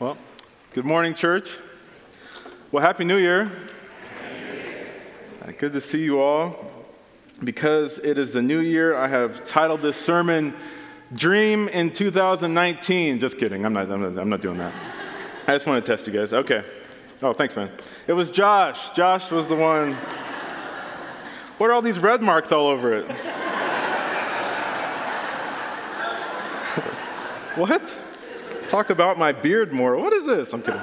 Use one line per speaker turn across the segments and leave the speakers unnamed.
Well, good morning, church. Well, Happy New Year. Good to see you all. Because it is the new year, I have titled this sermon Dream in 2019. Just kidding, I'm not, I'm not, I'm not doing that. I just want to test you guys. Okay. Oh, thanks, man. It was Josh. Josh was the one. What are all these red marks all over it? what? Talk about my beard more. What is this? I'm kidding.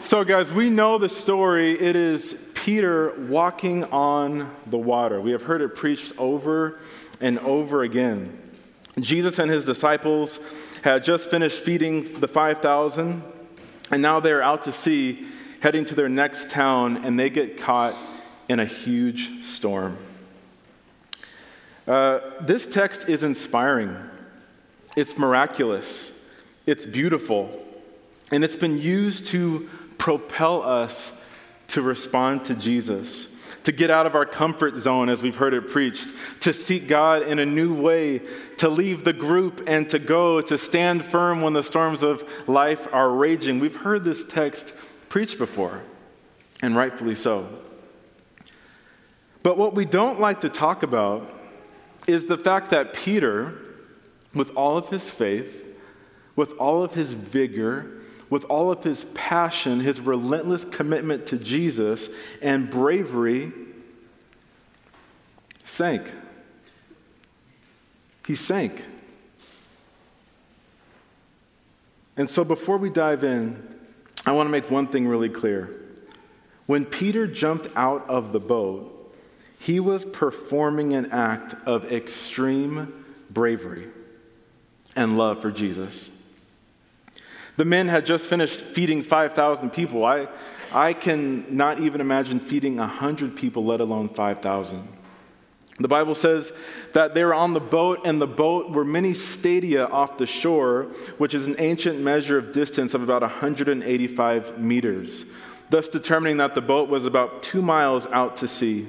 So, guys, we know the story. It is Peter walking on the water. We have heard it preached over and over again. Jesus and his disciples had just finished feeding the 5,000, and now they're out to sea, heading to their next town, and they get caught in a huge storm. Uh, this text is inspiring, it's miraculous, it's beautiful, and it's been used to propel us to respond to Jesus, to get out of our comfort zone, as we've heard it preached, to seek God in a new way, to leave the group and to go, to stand firm when the storms of life are raging. We've heard this text preached before, and rightfully so. But what we don't like to talk about is the fact that Peter, with all of his faith, with all of his vigor, with all of his passion, his relentless commitment to Jesus, and bravery, sank. He sank. And so before we dive in, I want to make one thing really clear. When Peter jumped out of the boat, he was performing an act of extreme bravery and love for Jesus. The men had just finished feeding 5,000 people. I, I can not even imagine feeding 100 people, let alone 5,000. The Bible says that they were on the boat, and the boat were many stadia off the shore, which is an ancient measure of distance of about 185 meters, thus determining that the boat was about two miles out to sea.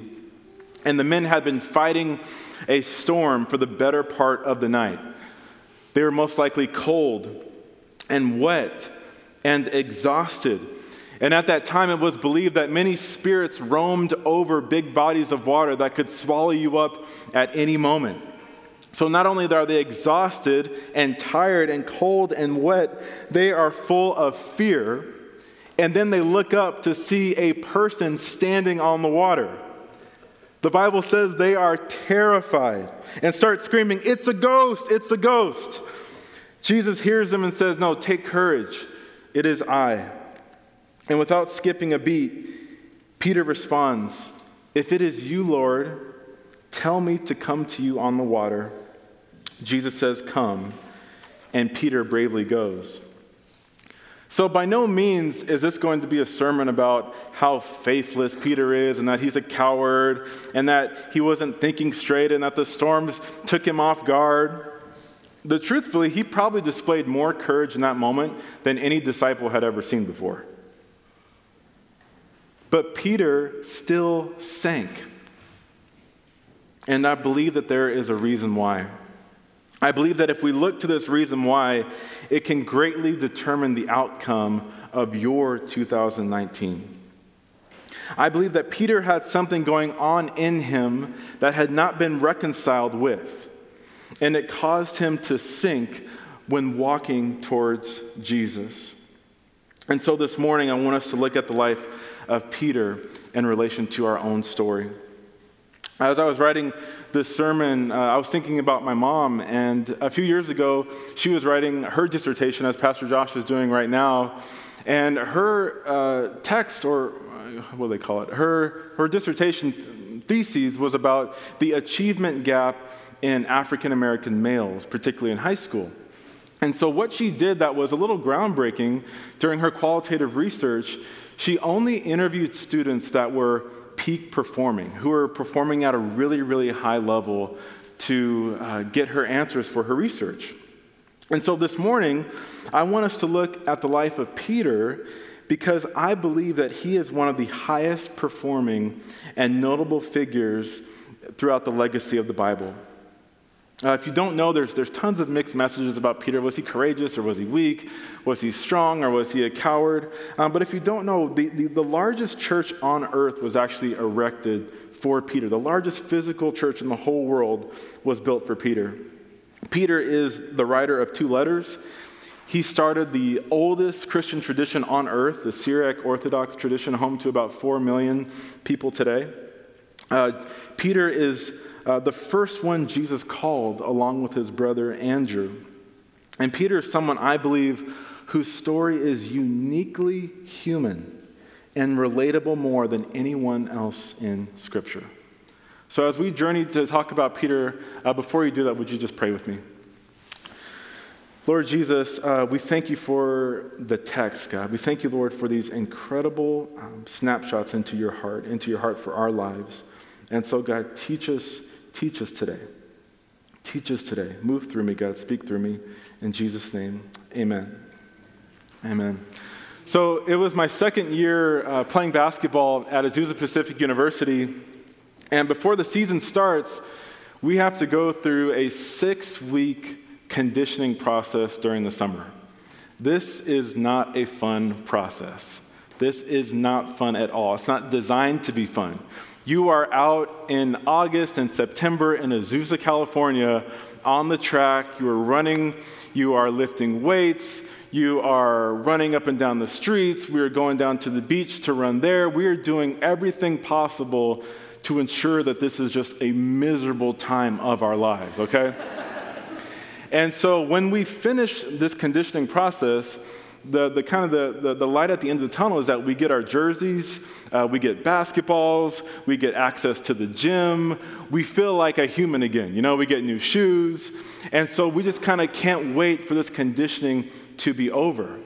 And the men had been fighting a storm for the better part of the night. They were most likely cold and wet and exhausted. And at that time, it was believed that many spirits roamed over big bodies of water that could swallow you up at any moment. So, not only are they exhausted and tired and cold and wet, they are full of fear. And then they look up to see a person standing on the water. The Bible says they are terrified and start screaming, It's a ghost! It's a ghost! Jesus hears them and says, No, take courage. It is I. And without skipping a beat, Peter responds, If it is you, Lord, tell me to come to you on the water. Jesus says, Come. And Peter bravely goes. So, by no means is this going to be a sermon about how faithless Peter is and that he's a coward and that he wasn't thinking straight and that the storms took him off guard. The truthfully, he probably displayed more courage in that moment than any disciple had ever seen before. But Peter still sank. And I believe that there is a reason why. I believe that if we look to this reason why, it can greatly determine the outcome of your 2019. I believe that Peter had something going on in him that had not been reconciled with, and it caused him to sink when walking towards Jesus. And so this morning, I want us to look at the life of Peter in relation to our own story. As I was writing this sermon, uh, I was thinking about my mom, and a few years ago, she was writing her dissertation, as Pastor Josh is doing right now. And her uh, text, or uh, what do they call it? Her, her dissertation thesis was about the achievement gap in African American males, particularly in high school. And so, what she did that was a little groundbreaking during her qualitative research, she only interviewed students that were peak performing, who are performing at a really, really high level to uh, get her answers for her research. And so this morning, I want us to look at the life of Peter because I believe that he is one of the highest performing and notable figures throughout the legacy of the Bible. Uh, if you don't know, there's, there's tons of mixed messages about Peter. Was he courageous or was he weak? Was he strong or was he a coward? Um, but if you don't know, the, the, the largest church on earth was actually erected for Peter. The largest physical church in the whole world was built for Peter. Peter is the writer of two letters. He started the oldest Christian tradition on earth, the Syriac Orthodox tradition, home to about 4 million people today. Uh, Peter is uh, the first one Jesus called along with his brother Andrew. And Peter is someone I believe whose story is uniquely human and relatable more than anyone else in Scripture. So, as we journey to talk about Peter, uh, before you do that, would you just pray with me? Lord Jesus, uh, we thank you for the text, God. We thank you, Lord, for these incredible um, snapshots into your heart, into your heart for our lives. And so, God, teach us Teach us today. Teach us today. Move through me, God. Speak through me. In Jesus' name, amen. Amen. So it was my second year uh, playing basketball at Azusa Pacific University. And before the season starts, we have to go through a six week conditioning process during the summer. This is not a fun process. This is not fun at all. It's not designed to be fun. You are out in August and September in Azusa, California, on the track. You are running, you are lifting weights, you are running up and down the streets. We are going down to the beach to run there. We are doing everything possible to ensure that this is just a miserable time of our lives, okay? and so when we finish this conditioning process, the, the kind of the, the, the, light at the end of the tunnel is that we get our jerseys, uh, we get basketballs, we get access to the gym, we feel like a human again. You know, we get new shoes. And so we just kind of can't wait for this conditioning to be over.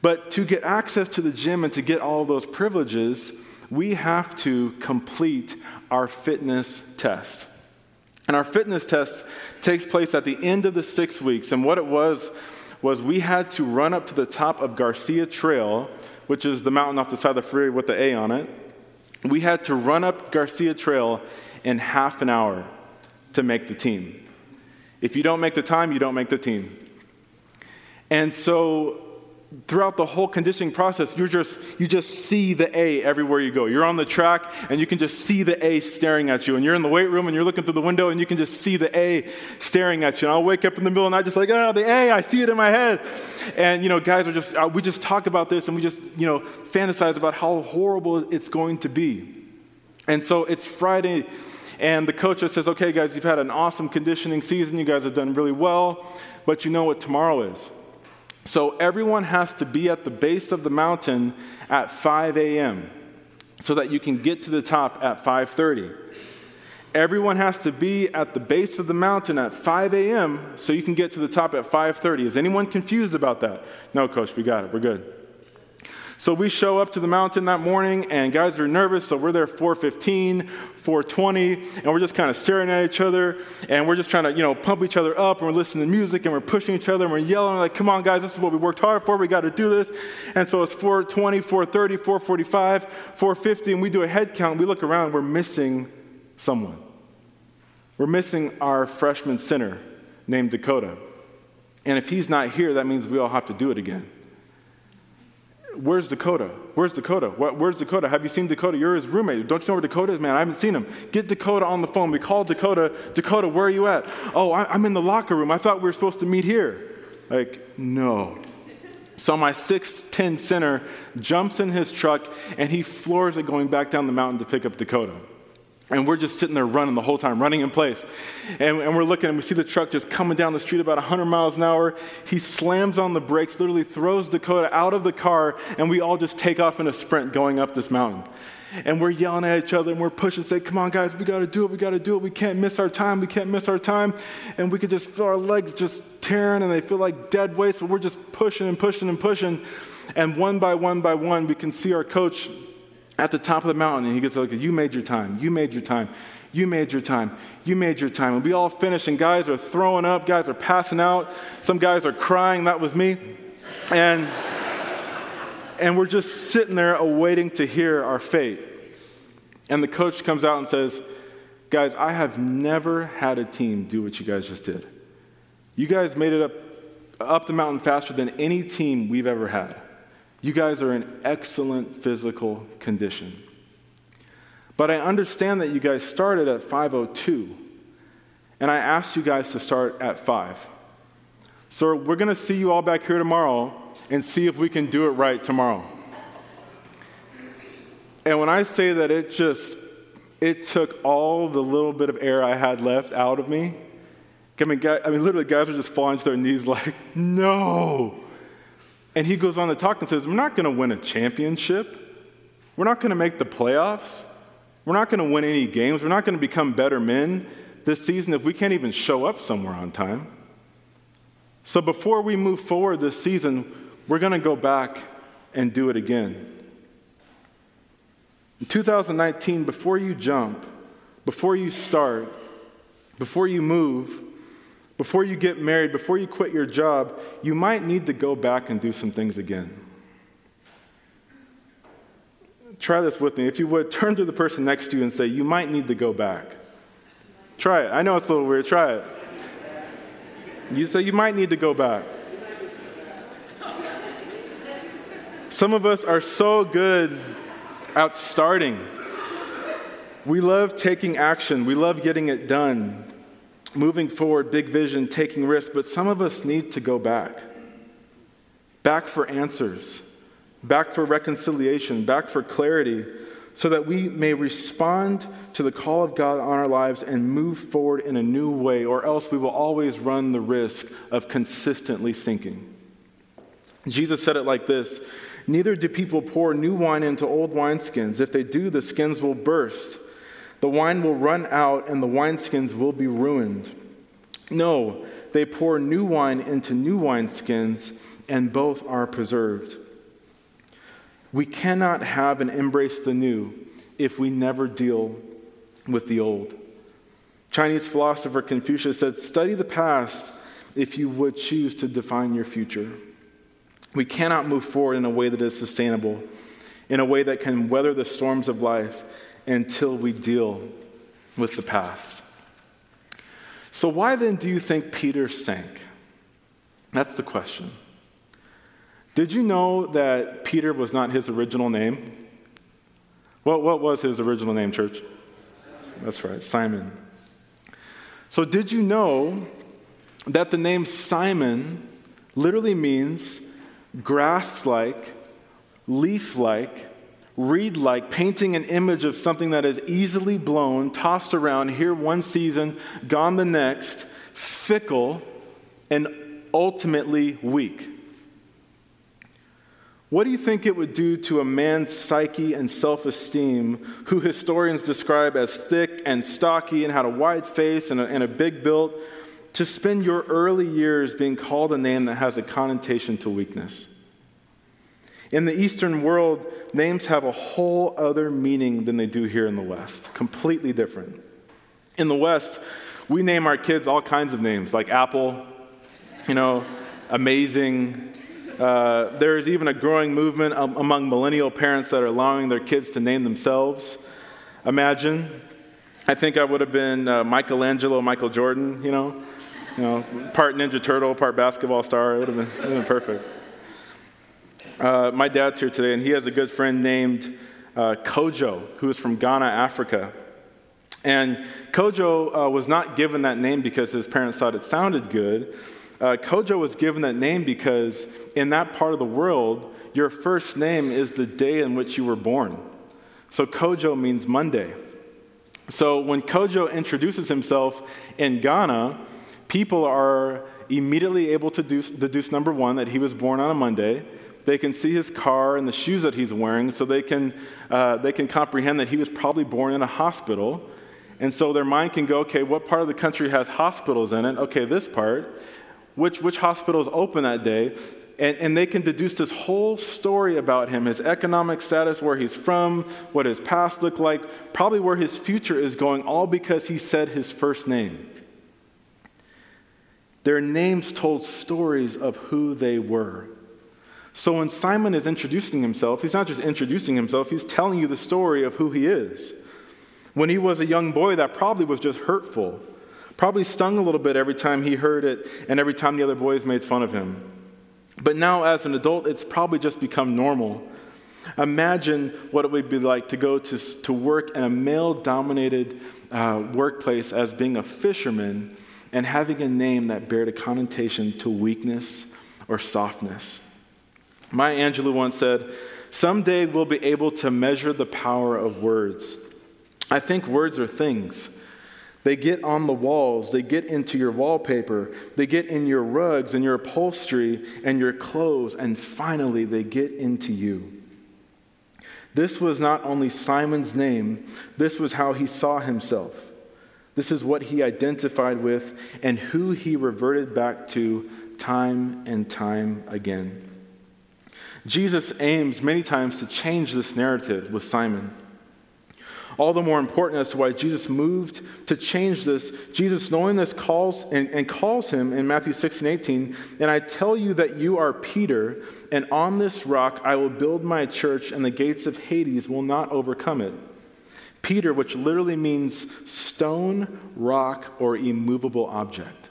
But to get access to the gym and to get all those privileges, we have to complete our fitness test. And our fitness test takes place at the end of the six weeks. And what it was was we had to run up to the top of Garcia Trail, which is the mountain off the side of the freeway with the A on it. We had to run up Garcia Trail in half an hour to make the team. If you don't make the time, you don't make the team. And so throughout the whole conditioning process, you just, you just see the A everywhere you go. You're on the track and you can just see the A staring at you. And you're in the weight room and you're looking through the window and you can just see the A staring at you. And I'll wake up in the middle of the night just like, oh, the A, I see it in my head. And, you know, guys are just, uh, we just talk about this and we just, you know, fantasize about how horrible it's going to be. And so it's Friday and the coach just says, okay, guys, you've had an awesome conditioning season. You guys have done really well. But you know what tomorrow is. So everyone has to be at the base of the mountain at 5 a.m. so that you can get to the top at 5:30. Everyone has to be at the base of the mountain at 5 a.m. so you can get to the top at 5:30. Is anyone confused about that? No, coach, we got it. We're good. So we show up to the mountain that morning, and guys are nervous, so we're there 415, 420, and we're just kind of staring at each other, and we're just trying to, you know, pump each other up, and we're listening to music, and we're pushing each other, and we're yelling, like, come on, guys, this is what we worked hard for, we got to do this. And so it's 420, 430, 445, 450, and we do a head count, we look around, we're missing someone. We're missing our freshman center named Dakota. And if he's not here, that means we all have to do it again. Where's Dakota? Where's Dakota? Where's Dakota? Have you seen Dakota? You're his roommate. Don't you know where Dakota is? Man, I haven't seen him. Get Dakota on the phone. We called Dakota. Dakota, where are you at? Oh, I'm in the locker room. I thought we were supposed to meet here. Like, no. So my 6'10 center jumps in his truck and he floors it going back down the mountain to pick up Dakota. And we're just sitting there running the whole time, running in place. And, and, we're looking and we see the truck just coming down the street about 100 miles an hour. He slams on the brakes, literally throws Dakota out of the car, and we all just take off in a sprint going up this mountain. And we're yelling at each other and we're pushing, say, Come on, guys, we got to do it, we got to do it. We can't miss our time, we can't miss our time. And we could just feel our legs just tearing and they feel like dead weights, but we're just pushing and pushing and pushing. And one by one by one, we can see our coach at the top of the mountain and he gets like, You made your time, you made your time, you made your time, you made your time. And we all finish, and guys are throwing up, guys are passing out, some guys are crying. That was me. And, and we're just sitting there awaiting to hear our fate. And the coach comes out and says, Guys, I have never had a team do what you guys just did. You guys made it up, up the mountain faster than any team we've ever had. You guys are in excellent physical condition. But I understand that you guys started at 502, and I asked you guys to start at 5. So we're going to see you all back here tomorrow and see if we can do it right tomorrow. And when I say that it just it took all the little bit of air I had left out of me. I mean, guys, I mean, literally, guys are just falling to their knees like, no. And he goes on to talk and says, We're not going to win a championship. We're not going to make the playoffs. We're not going to win any games. We're not going to become better men this season if we can't even show up somewhere on time. So before we move forward this season, we're going to go back and do it again. In 2019, before you jump, before you start, before you move, before you get married, before you quit your job, you might need to go back and do some things again. Try this with me. If you would, turn to the person next to you and say, You might need to go back. Try it. I know it's a little weird. Try it. You say, You might need to go back. Some of us are so good at starting. We love taking action, we love getting it done, moving forward, big vision, taking risks, but some of us need to go back. Back for answers, back for reconciliation, back for clarity, so that we may respond to the call of God on our lives and move forward in a new way, or else we will always run the risk of consistently sinking. Jesus said it like this Neither do people pour new wine into old wineskins. If they do, the skins will burst. The wine will run out, and the wineskins will be ruined. No, they pour new wine into new wineskins, and both are preserved. We cannot have and embrace the new if we never deal with the old. Chinese philosopher Confucius said, Study the past if you would choose to define your future. We cannot move forward in a way that is sustainable, in a way that can weather the storms of life until we deal with the past. So, why then do you think Peter sank? That's the question. Did you know that Peter was not his original name? What, what was his original name, church? That's right, Simon. So, did you know that the name Simon literally means grass like, leaf like, reed like, painting an image of something that is easily blown, tossed around, here one season, gone the next, fickle, and ultimately weak. What do you think it would do to a man's psyche and self esteem, who historians describe as thick and stocky and had a wide face and a, and a big build, to spend your early years being called a name that has a connotation to weakness. In the Eastern world, names have a whole other meaning than they do here in the West, completely different. In the West, we name our kids all kinds of names, like Apple, you know, amazing. Uh, there is even a growing movement among millennial parents that are allowing their kids to name themselves. Imagine, I think I would have been uh, Michelangelo, Michael Jordan, you know, you know, part Ninja Turtle, part basketball star. It would have been, would have been perfect. Uh, my dad's here today, and he has a good friend named uh, Kojo, who is from Ghana, Africa. And Kojo uh, was not given that name because his parents thought it sounded good. Uh, Kojo was given that name because in that part of the world, your first name is the day in which you were born. So Kojo means Monday. So when Kojo introduces himself in Ghana, people are immediately able to deduce, deduce number one, that he was born on a Monday. They can see his car and the shoes that he's wearing, so they can, uh, they can comprehend that he was probably born in a hospital. And so their mind can go, okay, what part of the country has hospitals in it? Okay, this part. Which, which hospitals open that day? And, and, they can deduce this whole story about him his economic status, where he's from, what his past looked like, probably where his future is going, all because he said his first name. Their names told stories of who they were. So when Simon is introducing himself, he's not just introducing himself, he's telling you the story of who he is. When he was a young boy, that probably was just hurtful. Probably stung a little bit every time he heard it and every time the other boys made fun of him. But now, as an adult, it's probably just become normal. Imagine what it would be like to go to, to work in a male dominated uh, workplace as being a fisherman and having a name that bared a connotation to weakness or softness. Maya Angelou once said, Someday we'll be able to measure the power of words. I think words are things. They get on the walls, they get into your wallpaper, they get in your rugs and your upholstery and your clothes, and finally they get into you. This was not only Simon's name, this was how he saw himself. This is what he identified with and who he reverted back to time and time again. Jesus aims many times to change this narrative with Simon. All the more important as to why Jesus moved to change this. Jesus, knowing this, calls and, and calls him in Matthew 16, 18, and I tell you that you are Peter, and on this rock I will build my church, and the gates of Hades will not overcome it. Peter, which literally means stone, rock, or immovable object.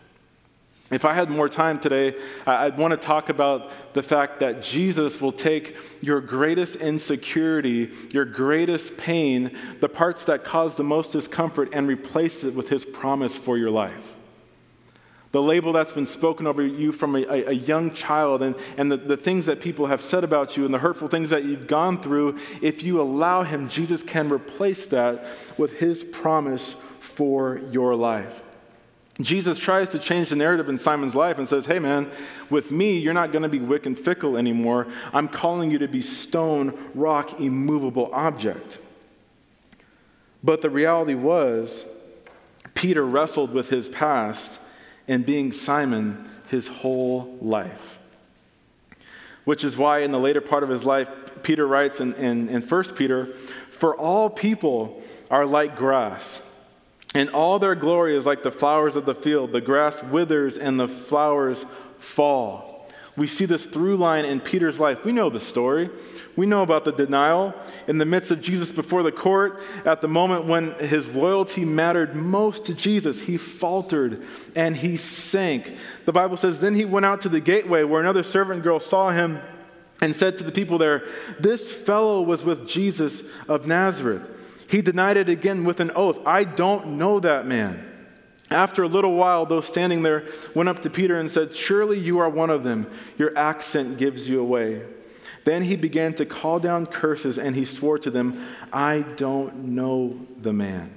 If I had more time today, I'd want to talk about the fact that Jesus will take your greatest insecurity, your greatest pain, the parts that cause the most discomfort, and replace it with his promise for your life. The label that's been spoken over you from a, a, young child, and, and the, the things that people have said about you, and the hurtful things that you've gone through, if you allow him, Jesus can replace that with his promise for your life. Jesus tries to change the narrative in Simon's life and says, Hey, man, with me, you're not going to be wick and fickle anymore. I'm calling you to be stone, rock, immovable object. But the reality was, Peter wrestled with his past and being Simon his whole life. Which is why, in the later part of his life, Peter writes in, in, in 1 Peter, For all people are like grass and all their glory is like the flowers of the field. The grass withers and the flowers fall. We see this through line in Peter's life. We know the story. We know about the denial in the midst of Jesus before the court. At the moment when his loyalty mattered most to Jesus, he faltered and he sank. The Bible says, Then he went out to the gateway where another servant girl saw him and said to the people there, This fellow was with Jesus of Nazareth. He denied it again with an oath I don't know that man. After a little while, those standing there went up to Peter and said, Surely you are one of them. Your accent gives you away. Then he began to call down curses and he swore to them, I don't know the man.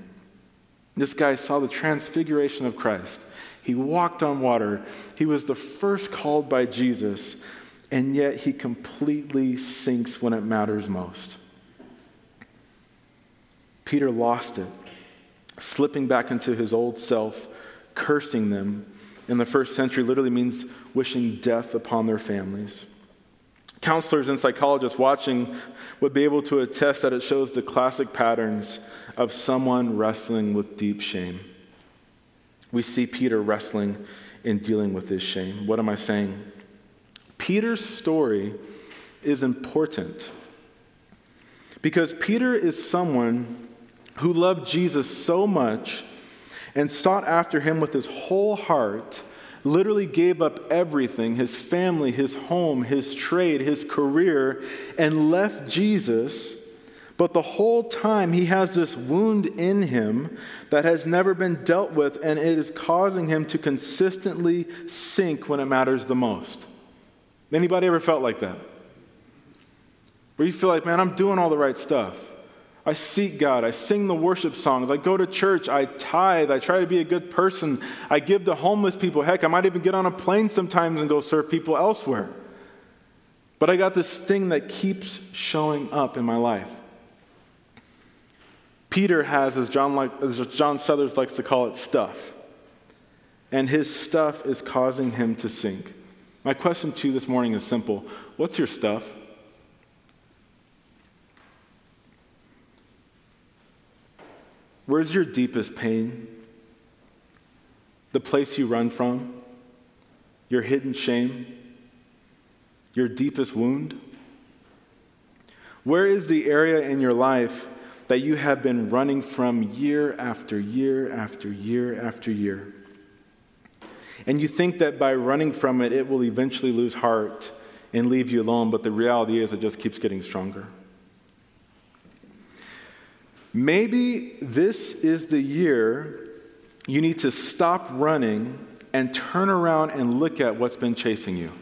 This guy saw the transfiguration of Christ. He walked on water. He was the first called by Jesus, and yet he completely sinks when it matters most. Peter lost it, slipping back into his old self, cursing them. In the first century, literally means wishing death upon their families. Counselors and psychologists watching would be able to attest that it shows the classic patterns of someone wrestling with deep shame. We see Peter wrestling in dealing with his shame. What am I saying? Peter's story is important because Peter is someone who loved Jesus so much and sought after him with his whole heart, literally gave up everything his family, his home, his trade, his career and left Jesus. But the whole time he has this wound in him that has never been dealt with, and it is causing him to consistently sink when it matters the most. Anybody ever felt like that? Where you feel like, man, I'm doing all the right stuff. I seek God. I sing the worship songs. I go to church. I tithe. I try to be a good person. I give to homeless people. Heck, I might even get on a plane sometimes and go serve people elsewhere. But I got this thing that keeps showing up in my life. Peter has, as John, like, as John Southers likes to call it, stuff. And his stuff is causing him to sink. My question to you this morning is simple What's your stuff? Where's your deepest pain? The place you run from? Your hidden shame? Your deepest wound? Where is the area in your life that you have been running from year after year after year after year. And you think that by running from it, it will eventually lose heart and leave you alone, but the reality is it just keeps getting stronger. Maybe this is the year you need to stop running and turn around and look at what's been chasing you.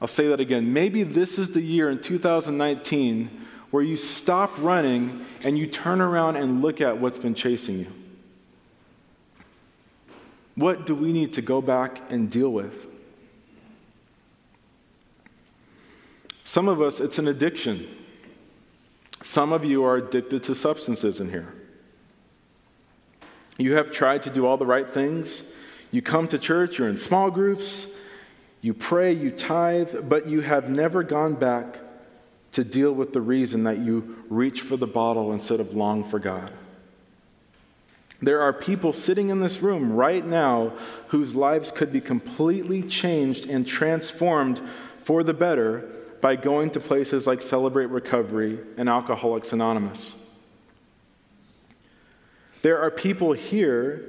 I'll say that again. Maybe this is the year in 2019 where you stop running and you turn around and look at what's been chasing you. What do we need to go back and deal with? Some of us, it's an addiction. Some of you are addicted to substances in here. You have tried to do all the right things. You come to church, you're in small groups, you pray, you tithe, but you have never gone back to deal with the reason that you reach for the bottle instead of long for God. There are people sitting in this room right now whose lives could be completely changed and transformed for the better by going to places like Celebrate Recovery and Alcoholics Anonymous. There are people here,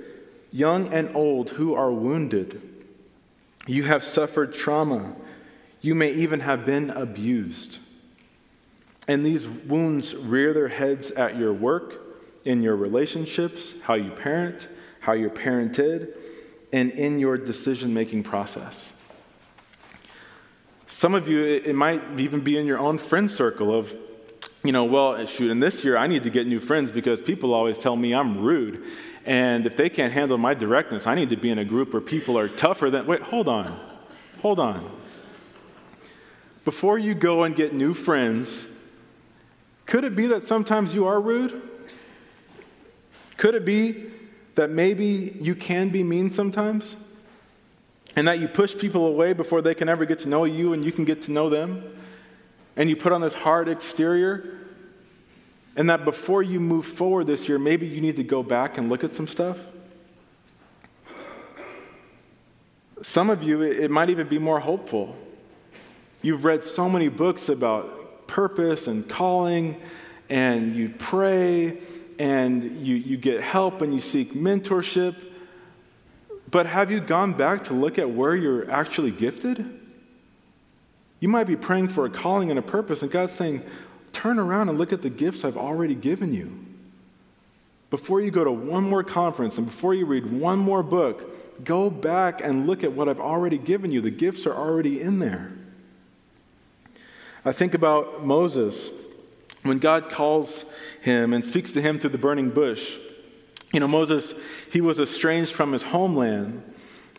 young and old, who are wounded. You have suffered trauma. You may even have been abused. And these wounds rear their heads at your work, in your relationships, how you parent, how you're parented, and in your decision making process. Some of you, it might even be in your own friend circle of, you know, well, shoot, in this year I need to get new friends because people always tell me I'm rude. And if they can't handle my directness, I need to be in a group where people are tougher than. Wait, hold on. Hold on. Before you go and get new friends, could it be that sometimes you are rude? Could it be that maybe you can be mean sometimes? And that you push people away before they can ever get to know you and you can get to know them? And you put on this hard exterior? And that before you move forward this year, maybe you need to go back and look at some stuff? Some of you, it might even be more hopeful. You've read so many books about purpose and calling, and you pray and you, you get help and you seek mentorship. But have you gone back to look at where you're actually gifted? You might be praying for a calling and a purpose, and God's saying, turn around and look at the gifts I've already given you. Before you go to one more conference and before you read one more book, go back and look at what I've already given you. The gifts are already in there. I think about Moses when God calls him and speaks to him through the burning bush. You know, Moses, he was estranged from his homeland.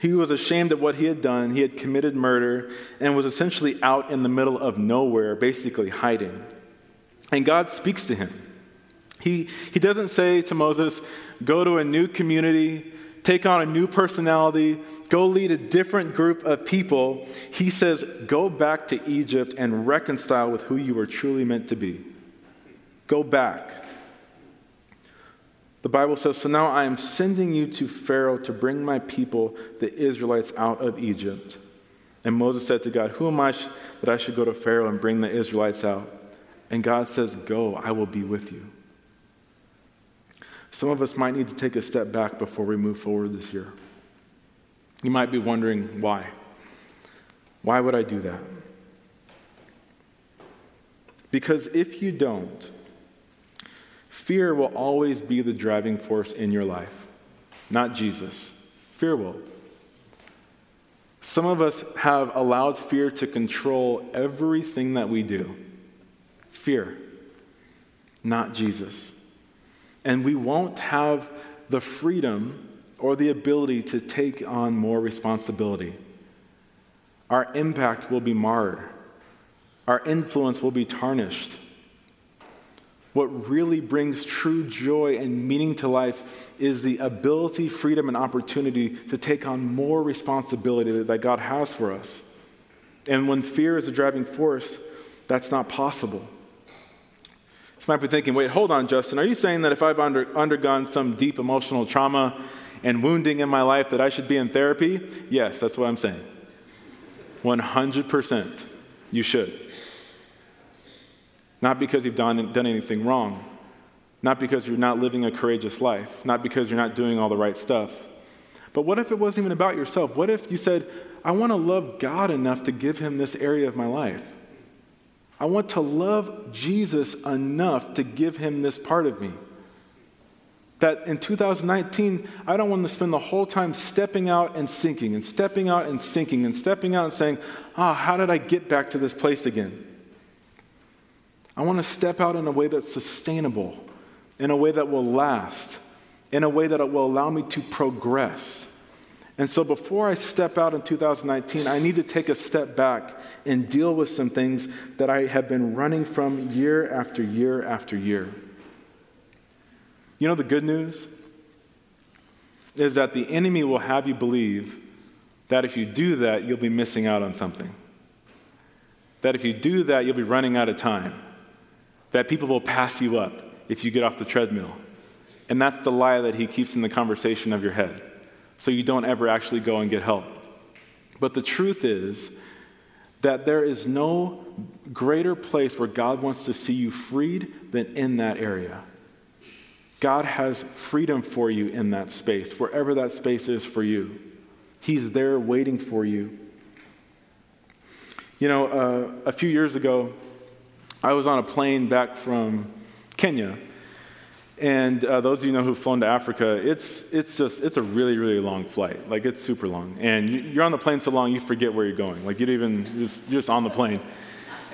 He was ashamed of what he had done. He had committed murder and was essentially out in the middle of nowhere, basically hiding. And God speaks to him. He, he doesn't say to Moses, go to a new community, take on a new personality, go lead a different group of people. He says, go back to Egypt and reconcile with who you were truly meant to be. Go back. The Bible says, So now I am sending you to Pharaoh to bring my people, the Israelites, out of Egypt. And Moses said to God, Who am I that I should go to Pharaoh and bring the Israelites out? And God says, Go, I will be with you. Some of us might need to take a step back before we move forward this year. You might be wondering why. Why would I do that? Because if you don't, Fear will always be the driving force in your life, not Jesus. Fear will. Some of us have allowed fear to control everything that we do. Fear, not Jesus. And we won't have the freedom or the ability to take on more responsibility. Our impact will be marred, our influence will be tarnished. What really brings true joy and meaning to life is the ability, freedom, and opportunity to take on more responsibility that God has for us. And when fear is a driving force, that's not possible. You might be thinking, wait, hold on, Justin. Are you saying that if I've under, undergone some deep emotional trauma and wounding in my life, that I should be in therapy? Yes, that's what I'm saying. 100%. You should. Not because you've done, done anything wrong, not because you're not living a courageous life, not because you're not doing all the right stuff. But what if it wasn't even about yourself? What if you said, I want to love God enough to give him this area of my life? I want to love Jesus enough to give him this part of me. That in 2019, I don't want to spend the whole time stepping out and sinking and stepping out and sinking and stepping out and saying, ah, oh, how did I get back to this place again? I want to step out in a way that's sustainable, in a way that will last, in a way that will allow me to progress. And so before I step out in 2019, I need to take a step back and deal with some things that I have been running from year after year after year. You know, the good news is that the enemy will have you believe that if you do that, you'll be missing out on something. That if you do that, you'll be running out of time. That people will pass you up if you get off the treadmill. And that's the lie that he keeps in the conversation of your head. So you don't ever actually go and get help. But the truth is that there is no greater place where God wants to see you freed than in that area. God has freedom for you in that space, wherever that space is for you. He's there waiting for you. You know, uh, a few years ago, I was on a plane back from Kenya. And uh, those of you know who've flown to Africa, it's, it's just, it's a really, really long flight. Like, it's super long. And you, are on the plane so long, you forget where you're going. Like, you don't even, just, you're just on the plane.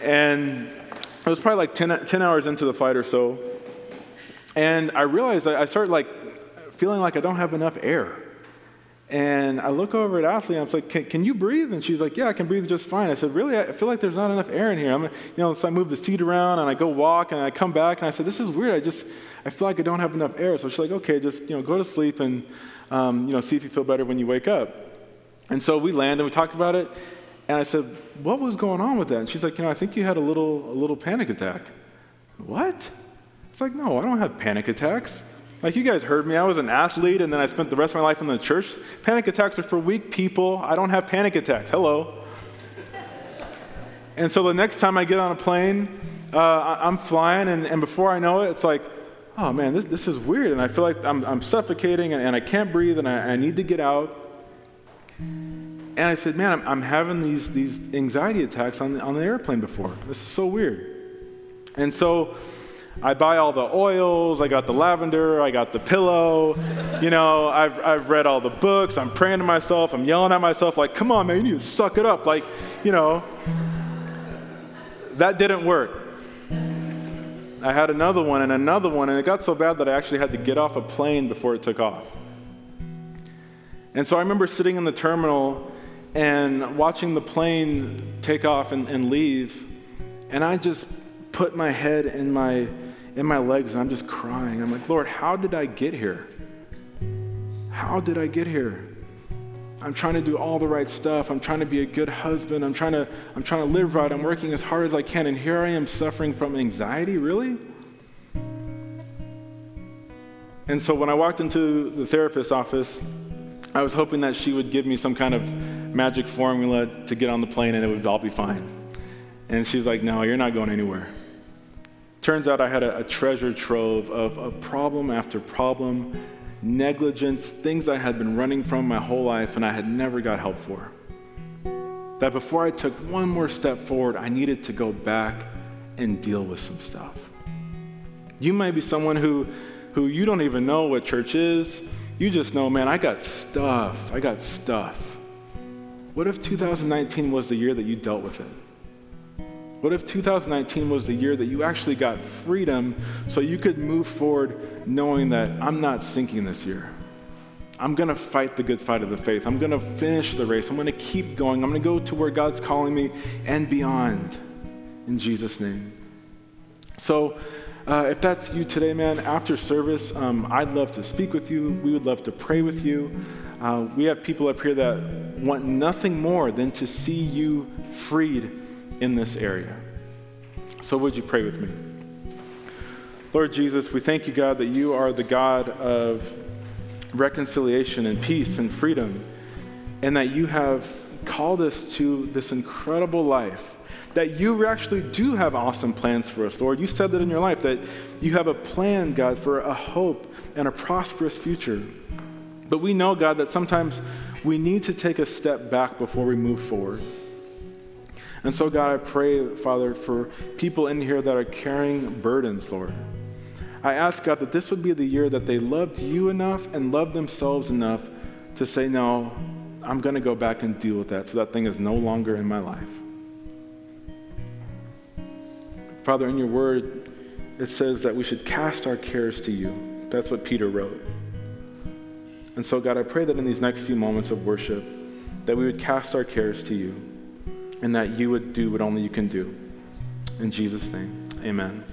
And it was probably like 10, 10 hours into the flight or so. And I realized I, I started like feeling like I don't have enough air. And I look over at Ashley and I'm like, can, can, you breathe? And she's like, yeah, I can breathe just fine. I said, really? I feel like there's not enough air in here. I'm, you know, so I move the seat around and I go walk and I come back and I said, this is weird. I just, I feel like I don't have enough air. So she's like, okay, just, you know, go to sleep and, um, you know, see if you feel better when you wake up. And so we land and we talk about it. And I said, what was going on with that? And she's like, you know, I think you had a little, a little panic attack. What? It's like, no, I don't have panic attacks. Like you guys heard me, I was an athlete and then I spent the rest of my life in the church. Panic attacks are for weak people. I don't have panic attacks. Hello. and so the next time I get on a plane, uh, I'm flying, and, and before I know it, it's like, oh man, this, this is weird. And I feel like I'm, I'm suffocating and, and, I can't breathe and I, I, need to get out. And I said, man, I'm, I'm having these, these anxiety attacks on the, on the airplane before. This is so weird. And so, I buy all the oils, I got the lavender, I got the pillow. You know, I've, I've read all the books, I'm praying to myself, I'm yelling at myself, like, come on, man, you need to suck it up. Like, you know, that didn't work. I had another one and another one, and it got so bad that I actually had to get off a plane before it took off. And so I remember sitting in the terminal and watching the plane take off and, and leave, and I just put my head in my in my legs and I'm just crying. I'm like, Lord, how did I get here? How did I get here? I'm trying to do all the right stuff. I'm trying to be a good husband. I'm trying to I'm trying to live right. I'm working as hard as I can and here I am suffering from anxiety, really? And so when I walked into the therapist's office, I was hoping that she would give me some kind of magic formula to get on the plane and it would all be fine. And she's like, "No, you're not going anywhere." Turns out I had a, a treasure trove of, of problem after problem, negligence, things I had been running from my whole life and I had never got help for. That before I took one more step forward, I needed to go back and deal with some stuff. You might be someone who, who you don't even know what church is. You just know, man, I got stuff. I got stuff. What if 2019 was the year that you dealt with it? What if 2019 was the year that you actually got freedom so you could move forward knowing that I'm not sinking this year? I'm going to fight the good fight of the faith. I'm going to finish the race. I'm going to keep going. I'm going to go to where God's calling me and beyond in Jesus' name. So, uh, if that's you today, man, after service, um, I'd love to speak with you. We would love to pray with you. Uh, we have people up here that want nothing more than to see you freed in this area. So, would you pray with me? Lord Jesus, we thank you, God, that you are the God of reconciliation and peace and freedom, and that you have called us to this incredible life. That you actually do have awesome plans for us, Lord. You said that in your life, that you have a plan, God, for a hope and a prosperous future. But we know, God, that sometimes we need to take a step back before we move forward. And so, God, I pray, Father, for people in here that are carrying burdens, Lord. I ask, God, that this would be the year that they loved you enough and loved themselves enough to say, no, I'm going to go back and deal with that so that thing is no longer in my life. Father, in your word, it says that we should cast our cares to you. That's what Peter wrote. And so, God, I pray that in these next few moments of worship, that we would cast our cares to you and that you would do what only you can do. In Jesus' name, amen.